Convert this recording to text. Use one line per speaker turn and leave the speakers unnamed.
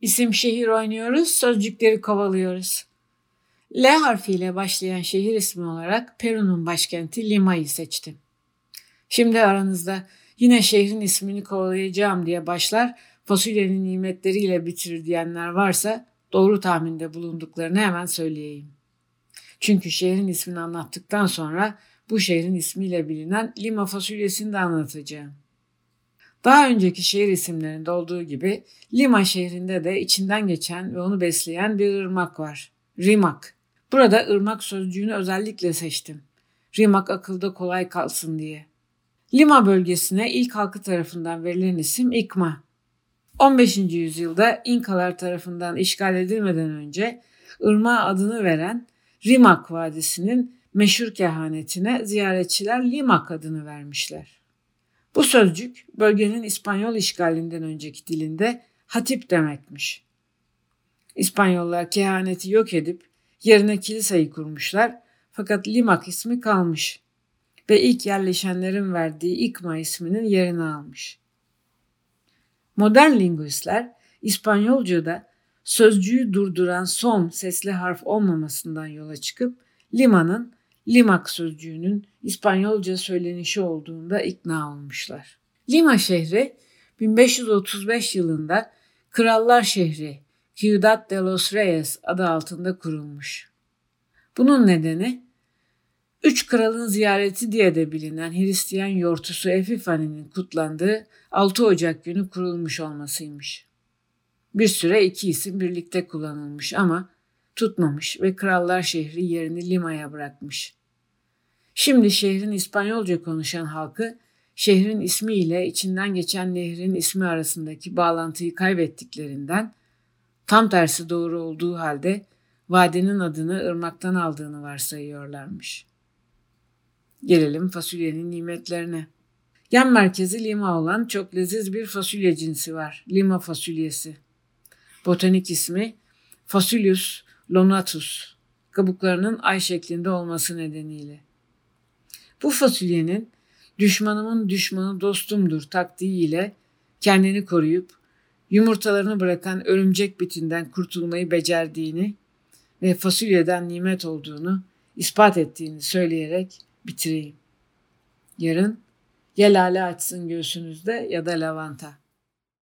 İsim şehir oynuyoruz, sözcükleri kovalıyoruz. L harfiyle başlayan şehir ismi olarak Peru'nun başkenti Lima'yı seçtim. Şimdi aranızda yine şehrin ismini kovalayacağım diye başlar, fasulyenin nimetleriyle bitirir diyenler varsa doğru tahminde bulunduklarını hemen söyleyeyim. Çünkü şehrin ismini anlattıktan sonra bu şehrin ismiyle bilinen Lima fasulyesini de anlatacağım. Daha önceki şehir isimlerinde olduğu gibi Lima şehrinde de içinden geçen ve onu besleyen bir ırmak var. Rimak. Burada ırmak sözcüğünü özellikle seçtim. Rimak akılda kolay kalsın diye. Lima bölgesine ilk halkı tarafından verilen isim İkma. 15. yüzyılda İnkalar tarafından işgal edilmeden önce ırmağa adını veren Rimak Vadisi'nin meşhur kehanetine ziyaretçiler Limak adını vermişler. Bu sözcük bölgenin İspanyol işgalinden önceki dilinde hatip demekmiş. İspanyollar kehaneti yok edip yerine kiliseyi kurmuşlar fakat Limak ismi kalmış ve ilk yerleşenlerin verdiği İkma isminin yerini almış. Modern lingüistler İspanyolca'da sözcüğü durduran son sesli harf olmamasından yola çıkıp limanın limak sözcüğünün İspanyolca söylenişi olduğunda ikna olmuşlar. Lima şehri 1535 yılında Krallar Şehri Ciudad de los Reyes adı altında kurulmuş. Bunun nedeni Üç Kralın Ziyareti diye de bilinen Hristiyan yortusu Epifani'nin kutlandığı 6 Ocak günü kurulmuş olmasıymış. Bir süre iki isim birlikte kullanılmış ama tutmamış ve Krallar şehri yerini Lima'ya bırakmış. Şimdi şehrin İspanyolca konuşan halkı şehrin ismi ile içinden geçen nehrin ismi arasındaki bağlantıyı kaybettiklerinden tam tersi doğru olduğu halde vadenin adını ırmaktan aldığını varsayıyorlarmış. Gelelim fasulyenin nimetlerine. Yan merkezi lima olan çok leziz bir fasulye cinsi var. Lima fasulyesi. Botanik ismi Fasulus lonatus. Kabuklarının ay şeklinde olması nedeniyle. Bu fasulyenin düşmanımın düşmanı dostumdur taktiğiyle kendini koruyup yumurtalarını bırakan örümcek bitinden kurtulmayı becerdiğini ve fasulyeden nimet olduğunu ispat ettiğini söyleyerek bitireyim. Yarın ya lale açsın göğsünüzde ya da lavanta.